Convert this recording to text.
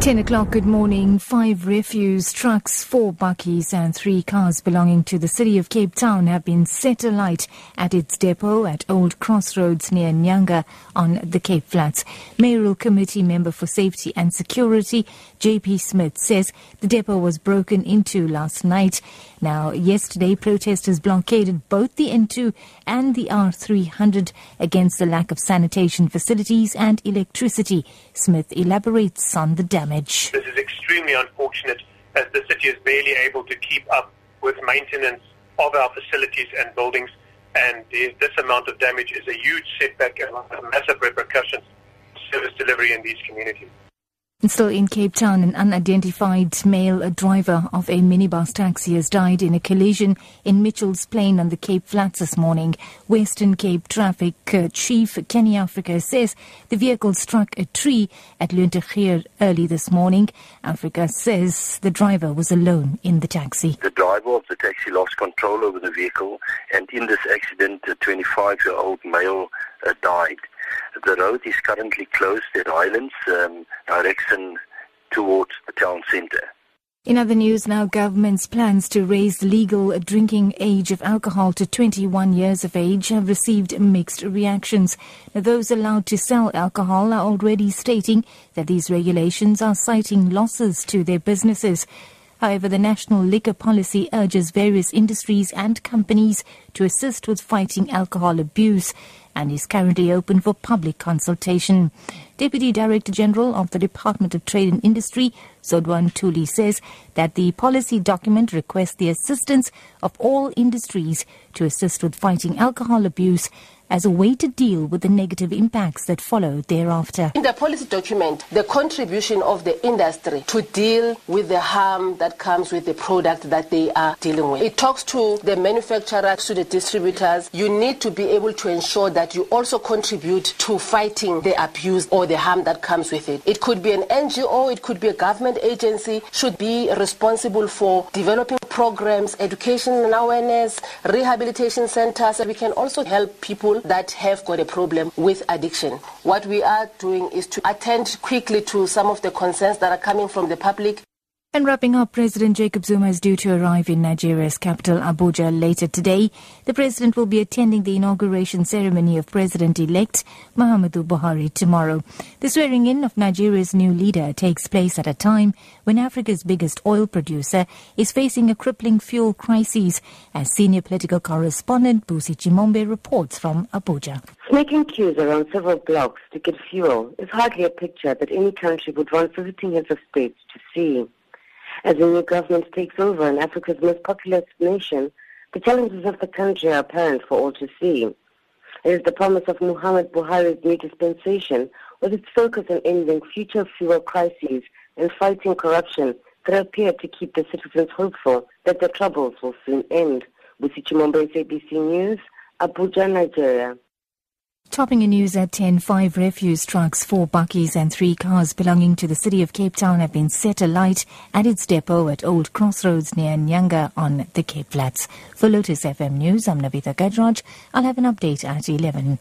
10 o'clock, good morning. Five refuse trucks, four bakkies and three cars belonging to the city of Cape Town have been set alight at its depot at Old Crossroads near Nyanga on the Cape Flats. Mayoral Committee member for Safety and Security, JP Smith, says the depot was broken into last night. Now, yesterday, protesters blockaded both the N2 and the R300 against the lack of sanitation facilities and electricity. Smith elaborates on the damage damage. This is extremely unfortunate as the city is barely able to keep up with maintenance of our facilities and buildings and this amount of damage is a huge setback and a massive repercussions to service delivery in these communities. Still in Cape Town, an unidentified male driver of a minibus taxi has died in a collision in Mitchell's Plain on the Cape Flats this morning. Western Cape Traffic uh, Chief Kenny Africa says the vehicle struck a tree at Lentegeur early this morning. Africa says the driver was alone in the taxi. The driver of the taxi lost control over the vehicle and in this accident a 25-year-old male uh, died. The road is currently closed at Islands, um, direction towards the town centre. In other news now, government's plans to raise the legal drinking age of alcohol to 21 years of age have received mixed reactions. Now, those allowed to sell alcohol are already stating that these regulations are citing losses to their businesses. However, the national liquor policy urges various industries and companies to assist with fighting alcohol abuse and is currently open for public consultation. Deputy Director General of the Department of Trade and Industry, Zodwa Ntuli, says that the policy document requests the assistance of all industries to assist with fighting alcohol abuse as a way to deal with the negative impacts that follow thereafter. In the policy document, the contribution of the industry to deal with the harm that comes with the product that they are dealing with. It talks to the manufacturers, to the distributors. You need to be able to ensure that you also contribute to fighting the abuse or the harm that comes with it. It could be an NGO, it could be a government agency, should be responsible for developing programs, education and awareness, rehabilitation centers. We can also help people that have got a problem with addiction. What we are doing is to attend quickly to some of the concerns that are coming from the public. And wrapping up, President Jacob Zuma is due to arrive in Nigeria's capital, Abuja, later today. The president will be attending the inauguration ceremony of President-elect Muhammadu Buhari tomorrow. The swearing-in of Nigeria's new leader takes place at a time when Africa's biggest oil producer is facing a crippling fuel crisis, as senior political correspondent Busi Chimombe reports from Abuja. Making queues around several blocks to get fuel is hardly a picture that any country would want visiting heads of state to see. As the new government takes over in Africa's most populous nation, the challenges of the country are apparent for all to see. It is the promise of Muhammad Buhari's new dispensation, with its focus on ending future fuel crises and fighting corruption, that appear to keep the citizens hopeful that the troubles will soon end. Busi Chimombe, ABC News, Abuja, Nigeria. Topping in news at 10, five refuse trucks, four bakkies and three cars belonging to the city of Cape Town have been set alight at its depot at Old Crossroads near Nyanga on the Cape Flats. For Lotus FM News, I'm Navita Gajraj. I'll have an update at 11.